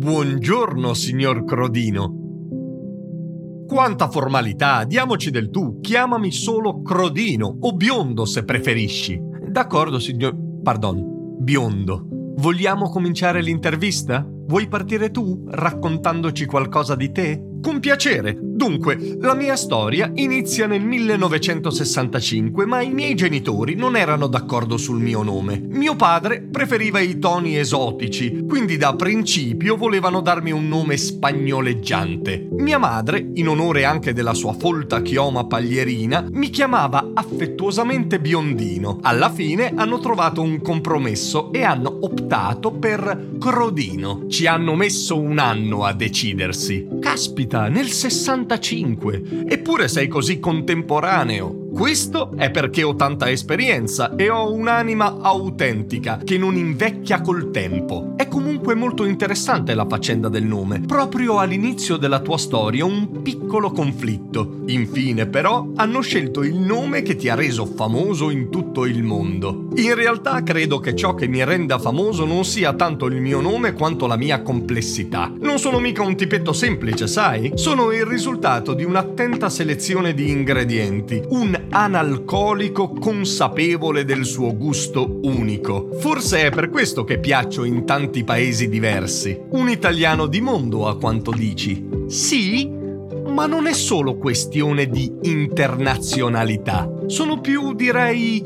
Buongiorno, signor Crodino. Quanta formalità, diamoci del tu, chiamami solo Crodino o biondo se preferisci. D'accordo, signor... pardon, biondo. Vogliamo cominciare l'intervista? Vuoi partire tu raccontandoci qualcosa di te? Con piacere. Dunque, la mia storia inizia nel 1965, ma i miei genitori non erano d'accordo sul mio nome. Mio padre preferiva i toni esotici, quindi da principio volevano darmi un nome spagnoleggiante. Mia madre, in onore anche della sua folta chioma paglierina, mi chiamava affettuosamente Biondino. Alla fine hanno trovato un compromesso e hanno optato per Crodino. Ci hanno messo un anno a decidersi. Caspita, nel 65! Eppure sei così contemporaneo. Questo è perché ho tanta esperienza e ho un'anima autentica che non invecchia col tempo. È comunque molto interessante la faccenda del nome. Proprio all'inizio della tua storia un piccolo conflitto. Infine però hanno scelto il nome che ti ha reso famoso in tutto il mondo. In realtà credo che ciò che mi renda famoso non sia tanto il mio nome quanto la mia complessità. Non sono mica un tipetto semplice, sai? Sono il risultato di un'attenta selezione di ingredienti, un analcolico consapevole del suo gusto unico. Forse è per questo che piaccio in tanti paesi diversi. Un italiano di mondo, a quanto dici. Sì, ma non è solo questione di internazionalità. Sono più, direi,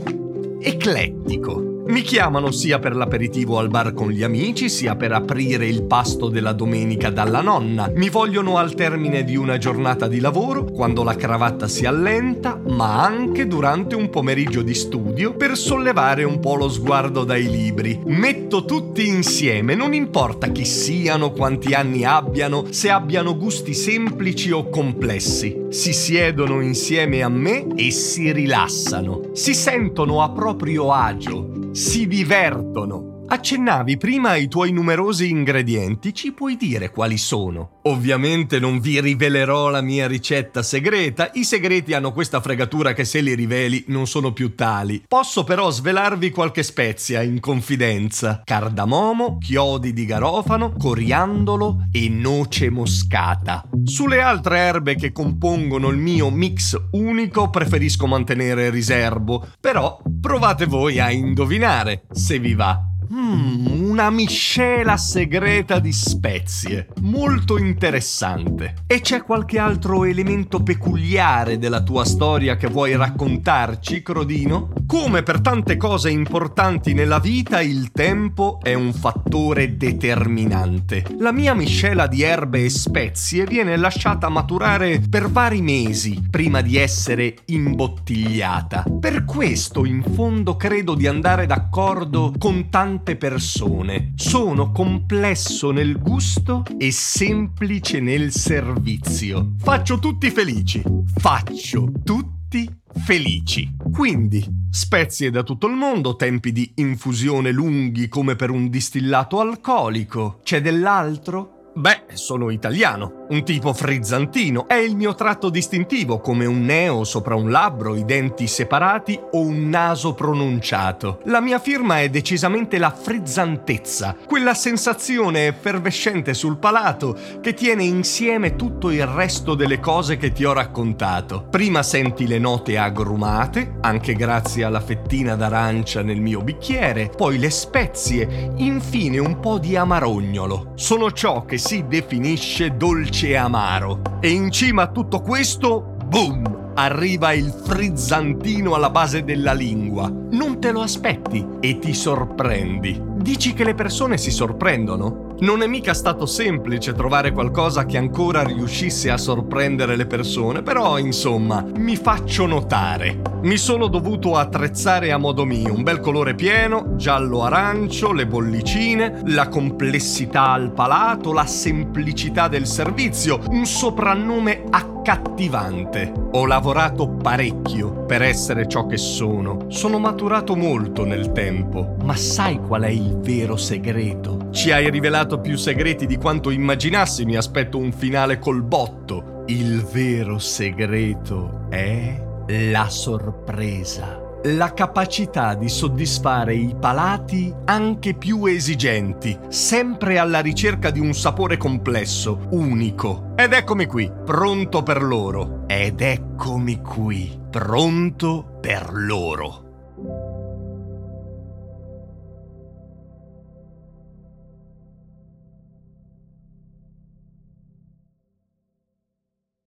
eclettico. Mi chiamano sia per l'aperitivo al bar con gli amici, sia per aprire il pasto della domenica dalla nonna. Mi vogliono al termine di una giornata di lavoro, quando la cravatta si allenta, ma anche durante un pomeriggio di studio per sollevare un po' lo sguardo dai libri. Metto tutti insieme, non importa chi siano, quanti anni abbiano, se abbiano gusti semplici o complessi. Si siedono insieme a me e si rilassano. Si sentono a proprio agio si divertono. Accennavi prima ai tuoi numerosi ingredienti, ci puoi dire quali sono? Ovviamente non vi rivelerò la mia ricetta segreta, i segreti hanno questa fregatura che se li riveli non sono più tali. Posso però svelarvi qualche spezia in confidenza. Cardamomo, chiodi di garofano, coriandolo e noce moscata. Sulle altre erbe che compongono il mio mix unico preferisco mantenere riservo, però provate voi a indovinare se vi va. Mm, una miscela segreta di spezie, molto interessante. E c'è qualche altro elemento peculiare della tua storia che vuoi raccontarci, Crodino? Come per tante cose importanti nella vita, il tempo è un fattore determinante. La mia miscela di erbe e spezie viene lasciata maturare per vari mesi prima di essere imbottigliata. Per questo, in fondo, credo di andare d'accordo con tante tante persone. Sono complesso nel gusto e semplice nel servizio. Faccio tutti felici. Faccio tutti felici. Quindi, spezie da tutto il mondo, tempi di infusione lunghi come per un distillato alcolico. C'è dell'altro? Beh, sono italiano, un tipo frizzantino, è il mio tratto distintivo come un neo sopra un labbro, i denti separati o un naso pronunciato. La mia firma è decisamente la frizzantezza, quella sensazione effervescente sul palato che tiene insieme tutto il resto delle cose che ti ho raccontato. Prima senti le note agrumate, anche grazie alla fettina d'arancia nel mio bicchiere, poi le spezie, infine un po' di amarognolo. Sono ciò che si definisce dolce amaro. E in cima a tutto questo, boom! Arriva il frizzantino alla base della lingua. Non te lo aspetti e ti sorprendi. Dici che le persone si sorprendono? Non è mica stato semplice trovare qualcosa che ancora riuscisse a sorprendere le persone, però insomma, mi faccio notare. Mi sono dovuto attrezzare a modo mio, un bel colore pieno, giallo-arancio, le bollicine, la complessità al palato, la semplicità del servizio, un soprannome accattivante. Ho lavorato parecchio per essere ciò che sono. Sono maturato molto nel tempo, ma sai qual è vero segreto? Ci hai rivelato più segreti di quanto immaginassi, mi aspetto un finale col botto. Il vero segreto è la sorpresa. la capacità di soddisfare i palati anche più esigenti, sempre alla ricerca di un sapore complesso, unico. Ed eccomi qui, pronto per loro. Ed eccomi qui, pronto per loro.